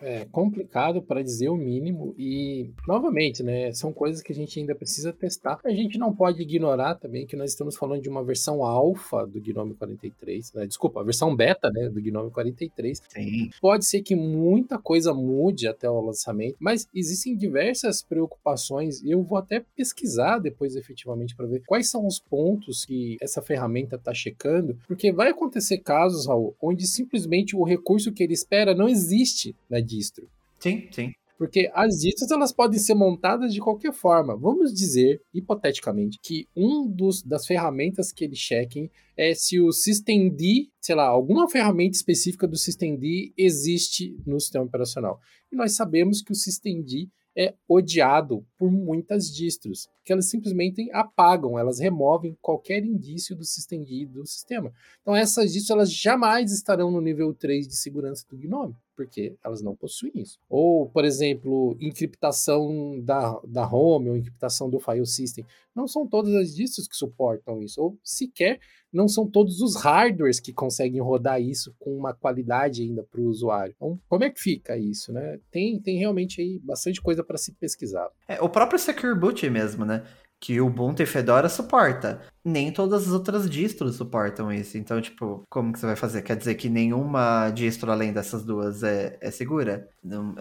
é, complicado para dizer o mínimo e, novamente, né, são coisas que a gente ainda precisa testar. A gente não pode ignorar também que nós estamos falando de uma versão alfa do Gnome 43, né, desculpa, a versão beta, né, do Gnome 43. Sim. Pode ser que muita coisa mude até o lançamento, mas existem diversas preocupações e eu vou até pesquisar depois efetivamente para ver quais são os pontos que essa ferramenta está checando, porque vai acontecer casos, Raul, onde simplesmente o recurso que ele espera não existe, né, distro. Sim, sim. Porque as distros elas podem ser montadas de qualquer forma. Vamos dizer, hipoteticamente, que um dos das ferramentas que eles chequem é se o systemd, sei lá, alguma ferramenta específica do systemd existe no sistema operacional. E nós sabemos que o systemd é odiado por muitas distros, que elas simplesmente apagam, elas removem qualquer indício do systemd do sistema. Então essas distros elas jamais estarão no nível 3 de segurança do GNOME porque elas não possuem isso. Ou, por exemplo, encriptação da, da home ou encriptação do file system. Não são todas as distros que suportam isso, ou sequer não são todos os hardwares que conseguem rodar isso com uma qualidade ainda para o usuário. Então, como é que fica isso, né? Tem, tem realmente aí bastante coisa para se pesquisar. É, o próprio Secure Boot mesmo, né? que o Ubuntu e Fedora suporta. Nem todas as outras distros suportam isso. Então, tipo, como que você vai fazer? Quer dizer que nenhuma distro além dessas duas é, é segura?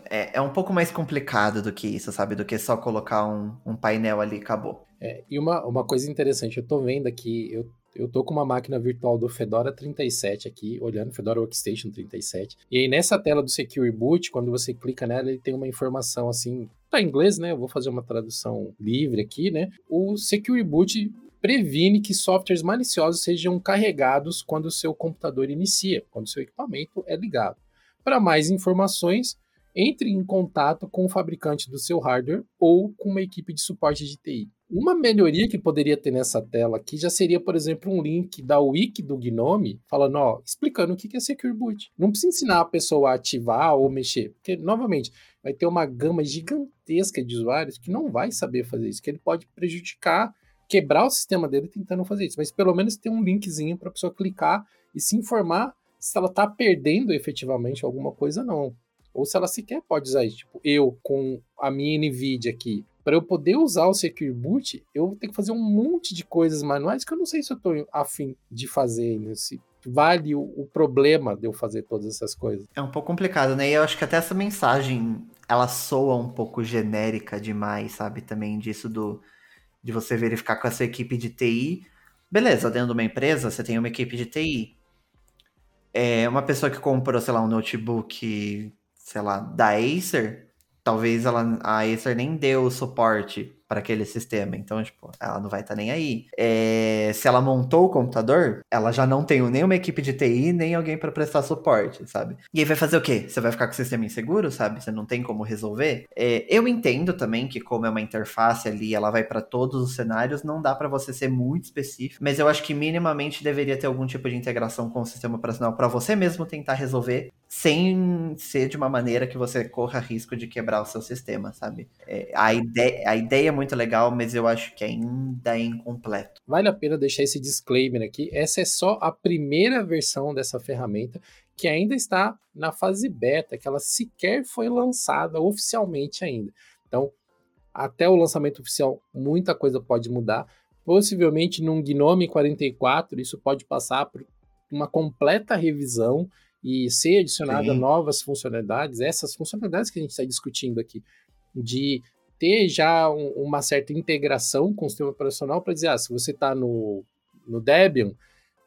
É, é um pouco mais complicado do que isso, sabe? Do que só colocar um, um painel ali e acabou. É, e uma, uma coisa interessante, eu tô vendo aqui, eu eu tô com uma máquina virtual do Fedora 37 aqui, olhando Fedora Workstation 37. E aí nessa tela do Secure Boot, quando você clica nela, ele tem uma informação assim, tá em inglês, né? Eu vou fazer uma tradução livre aqui, né? O Secure Boot previne que softwares maliciosos sejam carregados quando o seu computador inicia, quando o seu equipamento é ligado. Para mais informações, entre em contato com o fabricante do seu hardware ou com uma equipe de suporte de TI. Uma melhoria que poderia ter nessa tela aqui já seria, por exemplo, um link da wiki do Gnome falando, ó, explicando o que é Secure Boot. Não precisa ensinar a pessoa a ativar ou mexer, porque, novamente, vai ter uma gama gigantesca de usuários que não vai saber fazer isso, que ele pode prejudicar, quebrar o sistema dele tentando fazer isso. Mas pelo menos tem um linkzinho para a pessoa clicar e se informar se ela está perdendo efetivamente alguma coisa não ou se ela sequer pode usar isso. Tipo, eu com a minha NVIDIA aqui, para eu poder usar o Secure Boot, eu vou ter que fazer um monte de coisas manuais que eu não sei se eu estou afim de fazer ainda. Se vale o, o, problema de eu fazer todas essas coisas. É um pouco complicado, né? E eu acho que até essa mensagem, ela soa um pouco genérica demais, sabe? Também disso do de você verificar com essa equipe de TI. Beleza, dentro de uma empresa, você tem uma equipe de TI. É uma pessoa que comprou, sei lá, um notebook sei lá, da Acer, talvez ela, a Acer nem deu suporte para aquele sistema. Então, tipo, ela não vai estar tá nem aí. É, se ela montou o computador, ela já não tem nem uma equipe de TI, nem alguém para prestar suporte, sabe? E aí vai fazer o quê? Você vai ficar com o sistema inseguro, sabe? Você não tem como resolver? É, eu entendo também que, como é uma interface ali, ela vai para todos os cenários, não dá para você ser muito específico, mas eu acho que minimamente deveria ter algum tipo de integração com o sistema operacional para você mesmo tentar resolver sem ser de uma maneira que você corra risco de quebrar o seu sistema, sabe? É, a, ideia, a ideia muito legal, mas eu acho que ainda é incompleto. Vale a pena deixar esse disclaimer aqui. Essa é só a primeira versão dessa ferramenta que ainda está na fase beta, que ela sequer foi lançada oficialmente ainda. Então, até o lançamento oficial, muita coisa pode mudar. Possivelmente num Gnome 44, isso pode passar por uma completa revisão e ser adicionada Sim. novas funcionalidades, essas funcionalidades que a gente está discutindo aqui, de ter já um, uma certa integração com o sistema operacional para dizer, ah, se você está no, no Debian,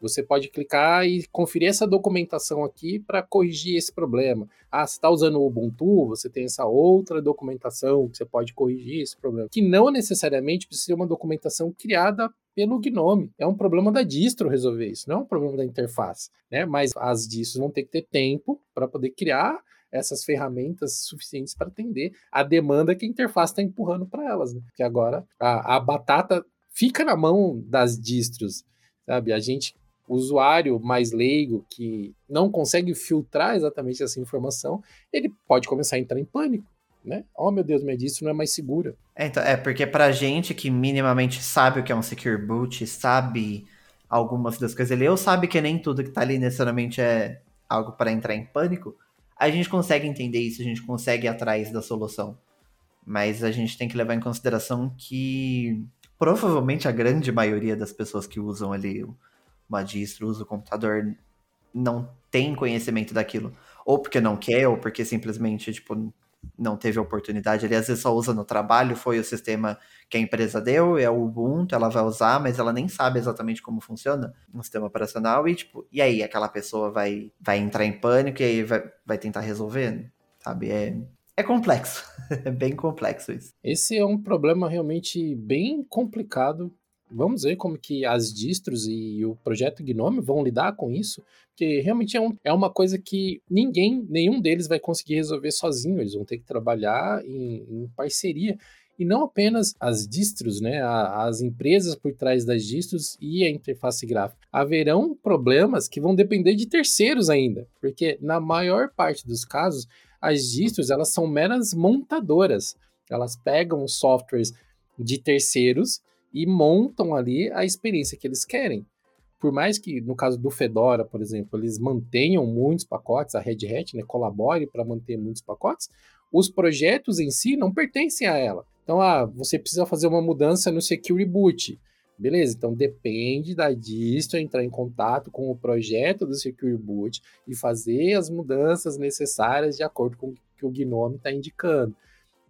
você pode clicar e conferir essa documentação aqui para corrigir esse problema. Ah, você está usando o Ubuntu, você tem essa outra documentação que você pode corrigir esse problema. Que não necessariamente precisa ser uma documentação criada pelo Gnome. É um problema da distro resolver isso, não é um problema da interface. Né? Mas as distros vão ter que ter tempo para poder criar essas ferramentas suficientes para atender a demanda que a interface está empurrando para elas. Né? Agora a, a batata fica na mão das distros, sabe? A gente usuário mais leigo que não consegue filtrar exatamente essa informação, ele pode começar a entrar em pânico. Né? Oh meu Deus, minha distro não é mais segura. É, então, é porque pra gente que minimamente sabe o que é um secure boot, sabe algumas das coisas ali, ou sabe que nem tudo que tá ali necessariamente é algo para entrar em pânico, a gente consegue entender isso, a gente consegue ir atrás da solução. Mas a gente tem que levar em consideração que provavelmente a grande maioria das pessoas que usam ali uma distro, usa o computador, não tem conhecimento daquilo. Ou porque não quer, ou porque simplesmente, tipo, não teve oportunidade. Ele às vezes só usa no trabalho, foi o sistema que a empresa deu, é o Ubuntu, ela vai usar, mas ela nem sabe exatamente como funciona no sistema operacional e tipo, e aí aquela pessoa vai vai entrar em pânico e aí vai, vai tentar resolver, sabe? É é complexo, é bem complexo isso. Esse é um problema realmente bem complicado Vamos ver como que as distros e o projeto Gnome vão lidar com isso, porque realmente é, um, é uma coisa que ninguém, nenhum deles vai conseguir resolver sozinho, eles vão ter que trabalhar em, em parceria. E não apenas as distros, né, as empresas por trás das distros e a interface gráfica. Haverão problemas que vão depender de terceiros ainda, porque na maior parte dos casos, as distros elas são meras montadoras. Elas pegam softwares de terceiros e montam ali a experiência que eles querem. Por mais que, no caso do Fedora, por exemplo, eles mantenham muitos pacotes, a Red Hat né, colabore para manter muitos pacotes, os projetos em si não pertencem a ela. Então, ah, você precisa fazer uma mudança no Secure Boot. Beleza, então depende da distro entrar em contato com o projeto do Secure Boot e fazer as mudanças necessárias de acordo com o que o Gnome está indicando.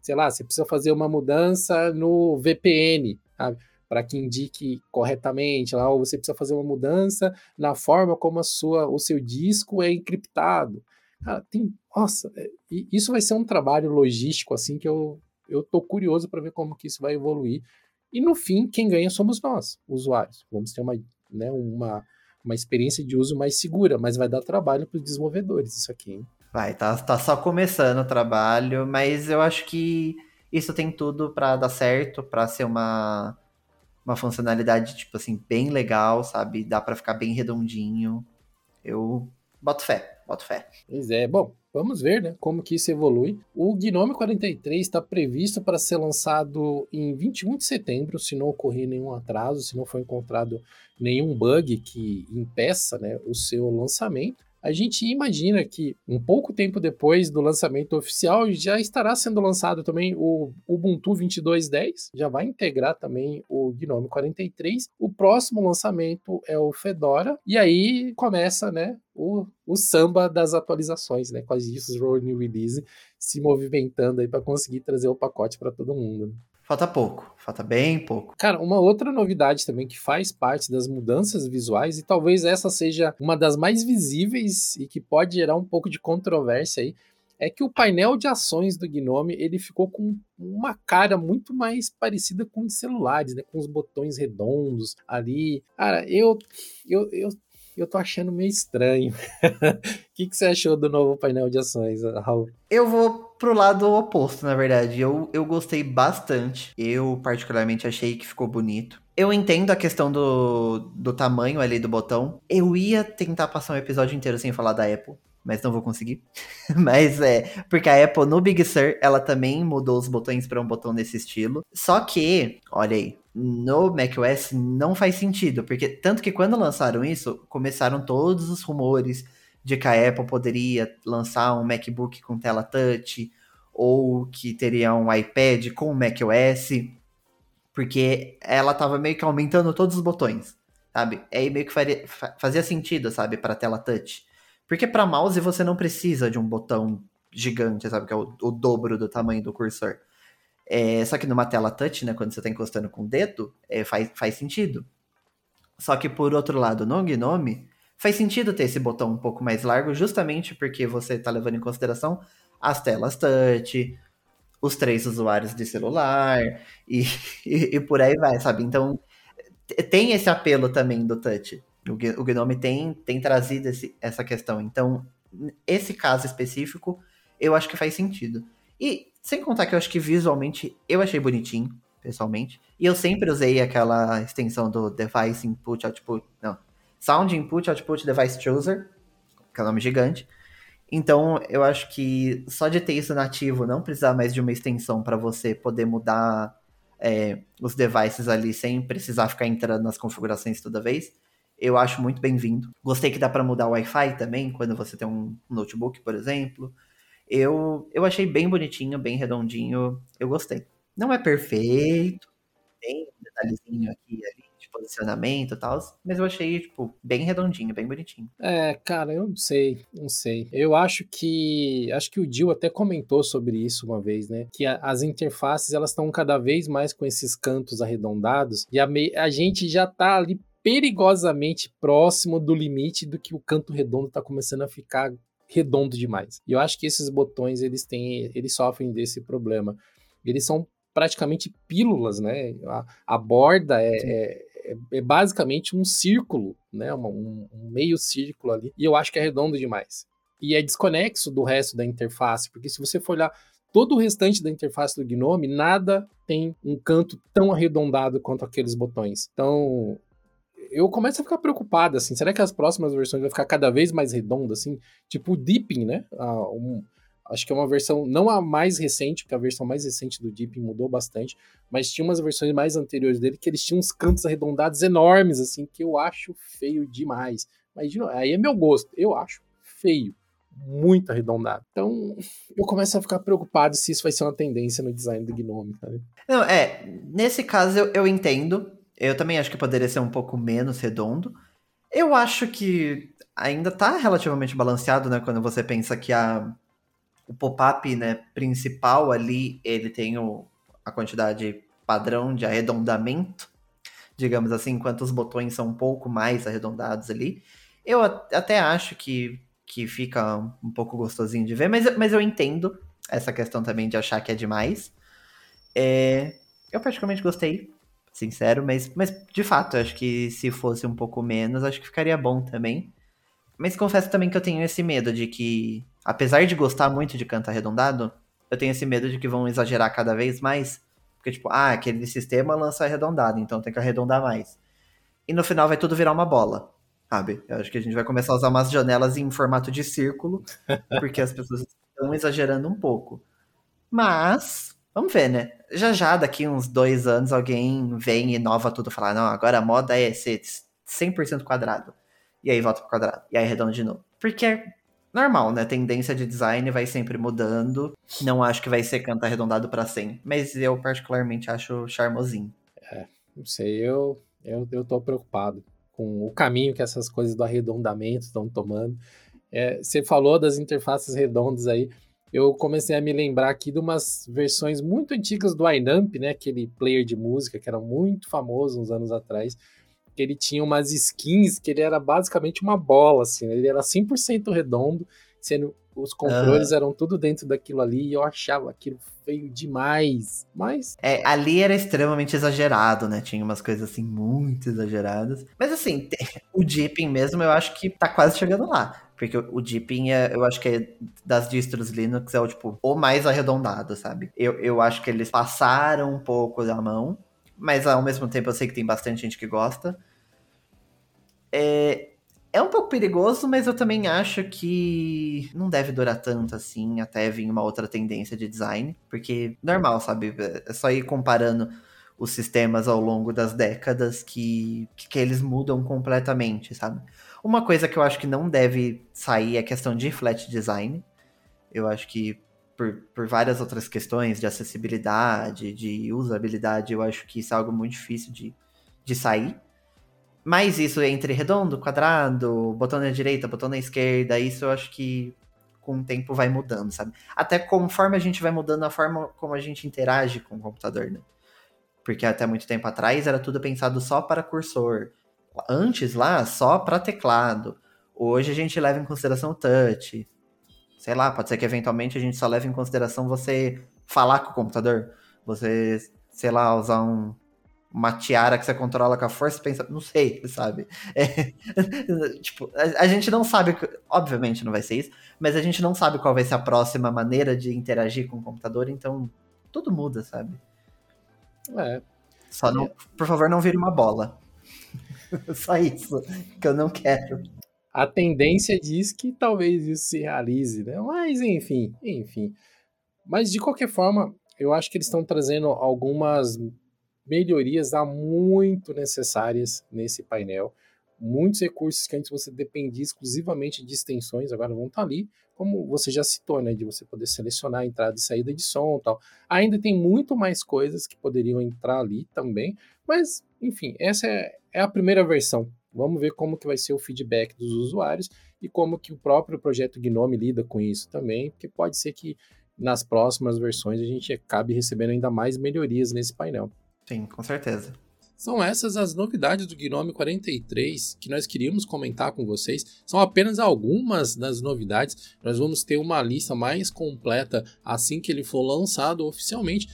Sei lá, você precisa fazer uma mudança no VPN, Para que indique corretamente lá, ou você precisa fazer uma mudança na forma como a sua, o seu disco é encriptado. Cara, tem, nossa, é, isso vai ser um trabalho logístico assim que eu eu tô curioso para ver como que isso vai evoluir. E no fim, quem ganha somos nós, usuários. Vamos ter uma, né, uma, uma experiência de uso mais segura, mas vai dar trabalho para os desenvolvedores isso aqui. Hein? Vai, tá, tá só começando o trabalho, mas eu acho que isso tem tudo para dar certo, para ser uma, uma funcionalidade, tipo assim, bem legal, sabe? Dá para ficar bem redondinho. Eu boto fé, boto fé. Pois é, bom, Vamos ver né, como que isso evolui. O Gnome 43 está previsto para ser lançado em 21 de setembro, se não ocorrer nenhum atraso, se não for encontrado nenhum bug que impeça né, o seu lançamento a gente imagina que um pouco tempo depois do lançamento oficial já estará sendo lançado também o Ubuntu 22.10, já vai integrar também o Gnome 43. O próximo lançamento é o Fedora e aí começa, né, o, o samba das atualizações, né, com as discos Roll New Release se movimentando aí para conseguir trazer o pacote para todo mundo. Falta pouco, falta bem pouco. Cara, uma outra novidade também que faz parte das mudanças visuais, e talvez essa seja uma das mais visíveis e que pode gerar um pouco de controvérsia aí, é que o painel de ações do Gnome ele ficou com uma cara muito mais parecida com os celulares, né? Com os botões redondos ali. Cara, eu, eu, eu eu tô achando meio estranho. O que, que você achou do novo painel de ações, Raul? Eu vou pro lado oposto, na verdade. Eu, eu gostei bastante. Eu, particularmente, achei que ficou bonito. Eu entendo a questão do, do tamanho ali do botão. Eu ia tentar passar um episódio inteiro sem falar da Apple mas não vou conseguir. mas é, porque a Apple no Big Sur, ela também mudou os botões para um botão nesse estilo. Só que, olha aí, no macOS não faz sentido, porque tanto que quando lançaram isso, começaram todos os rumores de que a Apple poderia lançar um MacBook com tela touch ou que teria um iPad com macOS, porque ela tava meio que aumentando todos os botões, sabe? Aí meio que faria, fazia sentido, sabe, para tela touch. Porque para mouse você não precisa de um botão gigante, sabe? Que é o, o dobro do tamanho do cursor. É, só que numa tela touch, né? Quando você está encostando com o dedo, é, faz, faz sentido. Só que por outro lado, no Gnome, faz sentido ter esse botão um pouco mais largo, justamente porque você está levando em consideração as telas touch, os três usuários de celular e, e, e por aí vai, sabe? Então tem esse apelo também do touch. O, Gnome tem, tem trazido esse, essa questão. Então, esse caso específico, eu acho que faz sentido. E sem contar que eu acho que visualmente eu achei bonitinho, pessoalmente. E eu sempre usei aquela extensão do Device Input Output. Não. Sound Input Output Device Chooser, que é o nome gigante. Então, eu acho que só de ter isso nativo, não precisar mais de uma extensão para você poder mudar é, os devices ali sem precisar ficar entrando nas configurações toda vez, eu acho muito bem-vindo. Gostei que dá para mudar o Wi-Fi também, quando você tem um notebook, por exemplo. Eu, eu achei bem bonitinho, bem redondinho. Eu gostei. Não é perfeito, tem um detalhezinho aqui ali de posicionamento e tal, mas eu achei, tipo, bem redondinho, bem bonitinho. É, cara, eu não sei, não sei. Eu acho que, acho que o Dil até comentou sobre isso uma vez, né? Que a, as interfaces, elas estão cada vez mais com esses cantos arredondados e a, me, a gente já tá ali perigosamente próximo do limite do que o canto redondo está começando a ficar redondo demais. E eu acho que esses botões eles têm, eles sofrem desse problema. Eles são praticamente pílulas, né? A, a borda é, é, é, é, basicamente um círculo, né? Um, um, meio círculo ali. E eu acho que é redondo demais. E é desconexo do resto da interface, porque se você for olhar todo o restante da interface do Gnome, nada tem um canto tão arredondado quanto aqueles botões. Então, eu começo a ficar preocupado, assim, será que as próximas versões vão ficar cada vez mais redondas, assim? Tipo o Deepin, né? Ah, um, acho que é uma versão, não a mais recente, porque a versão mais recente do Deepin mudou bastante, mas tinha umas versões mais anteriores dele que eles tinham uns cantos arredondados enormes, assim, que eu acho feio demais. Mas, de novo, aí é meu gosto, eu acho feio, muito arredondado. Então, eu começo a ficar preocupado se isso vai ser uma tendência no design do Gnome, sabe? Não, é, nesse caso eu, eu entendo. Eu também acho que poderia ser um pouco menos redondo. Eu acho que ainda tá relativamente balanceado, né? Quando você pensa que a, o pop-up né, principal ali, ele tem o, a quantidade padrão de arredondamento, digamos assim, enquanto os botões são um pouco mais arredondados ali. Eu até acho que, que fica um pouco gostosinho de ver, mas, mas eu entendo essa questão também de achar que é demais. É, eu praticamente gostei, sincero, mas, mas de fato, acho que se fosse um pouco menos, acho que ficaria bom também. Mas confesso também que eu tenho esse medo de que, apesar de gostar muito de canto arredondado, eu tenho esse medo de que vão exagerar cada vez mais. Porque, tipo, ah, aquele sistema lança arredondado, então tem que arredondar mais. E no final vai tudo virar uma bola, sabe? Eu acho que a gente vai começar a usar umas janelas em formato de círculo, porque as pessoas estão exagerando um pouco. Mas, vamos ver, né? Já já, daqui uns dois anos, alguém vem e inova tudo, falar, não, agora a moda é ser 100% quadrado e aí volta pro quadrado, e aí arredonda de novo. Porque é normal, né? Tendência de design vai sempre mudando. Não acho que vai ser canto arredondado para sempre, mas eu particularmente acho charmosinho. É, não sei, eu, eu, eu tô preocupado com o caminho que essas coisas do arredondamento estão tomando. É, você falou das interfaces redondas aí, eu comecei a me lembrar aqui de umas versões muito antigas do Inamp, né? Aquele player de música que era muito famoso uns anos atrás que ele tinha umas skins que ele era basicamente uma bola, assim, né? ele era 100% redondo, sendo os controles uhum. eram tudo dentro daquilo ali e eu achava aquilo feio demais, mas... É, ali era extremamente exagerado, né? Tinha umas coisas assim muito exageradas. Mas assim, o Dipping mesmo eu acho que tá quase chegando lá. Porque o Deepin, é, eu acho que é das distros Linux, é o tipo, o mais arredondado, sabe? Eu, eu acho que eles passaram um pouco da mão, mas ao mesmo tempo eu sei que tem bastante gente que gosta. É, é um pouco perigoso, mas eu também acho que não deve durar tanto assim até vir uma outra tendência de design, porque normal, sabe? É só ir comparando os sistemas ao longo das décadas que, que eles mudam completamente, sabe? Uma coisa que eu acho que não deve sair é a questão de flat design. Eu acho que por, por várias outras questões de acessibilidade, de usabilidade, eu acho que isso é algo muito difícil de, de sair. Mas isso entre redondo, quadrado, botão na direita, botão na esquerda, isso eu acho que com o tempo vai mudando, sabe? Até conforme a gente vai mudando a forma como a gente interage com o computador, né? Porque até muito tempo atrás era tudo pensado só para cursor. Antes lá, só para teclado. Hoje a gente leva em consideração o touch. Sei lá, pode ser que eventualmente a gente só leve em consideração você falar com o computador. Você, sei lá, usar um, uma tiara que você controla com a força, pensa, não sei, sabe? É, tipo, a, a, gente não sabe, obviamente não vai ser isso, mas a gente não sabe qual vai ser a próxima maneira de interagir com o computador, então tudo muda, sabe? É. Só não, por favor, não vire uma bola. Só isso que eu não quero. A tendência diz que talvez isso se realize, né? Mas enfim, enfim. Mas de qualquer forma, eu acho que eles estão trazendo algumas melhorias há muito necessárias nesse painel. Muitos recursos que antes você dependia exclusivamente de extensões, agora vão estar tá ali, como você já citou, né, de você poder selecionar a entrada e saída de som e tal. Ainda tem muito mais coisas que poderiam entrar ali também, mas, enfim, essa é, é a primeira versão. Vamos ver como que vai ser o feedback dos usuários e como que o próprio projeto Gnome lida com isso também, porque pode ser que nas próximas versões a gente acabe recebendo ainda mais melhorias nesse painel. Sim, com certeza. São essas as novidades do Gnome 43 que nós queríamos comentar com vocês. São apenas algumas das novidades. Nós vamos ter uma lista mais completa assim que ele for lançado oficialmente.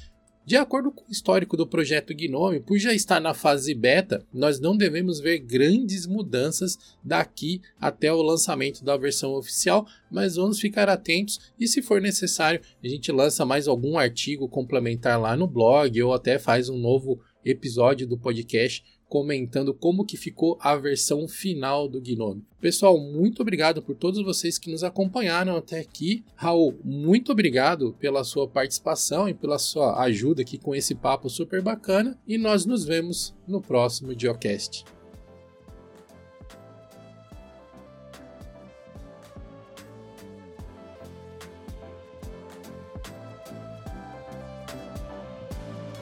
De acordo com o histórico do projeto Gnome, por já estar na fase beta, nós não devemos ver grandes mudanças daqui até o lançamento da versão oficial, mas vamos ficar atentos e se for necessário, a gente lança mais algum artigo complementar lá no blog ou até faz um novo episódio do podcast comentando como que ficou a versão final do Gnome. Pessoal, muito obrigado por todos vocês que nos acompanharam até aqui. Raul, muito obrigado pela sua participação e pela sua ajuda aqui com esse papo super bacana e nós nos vemos no próximo Geocast.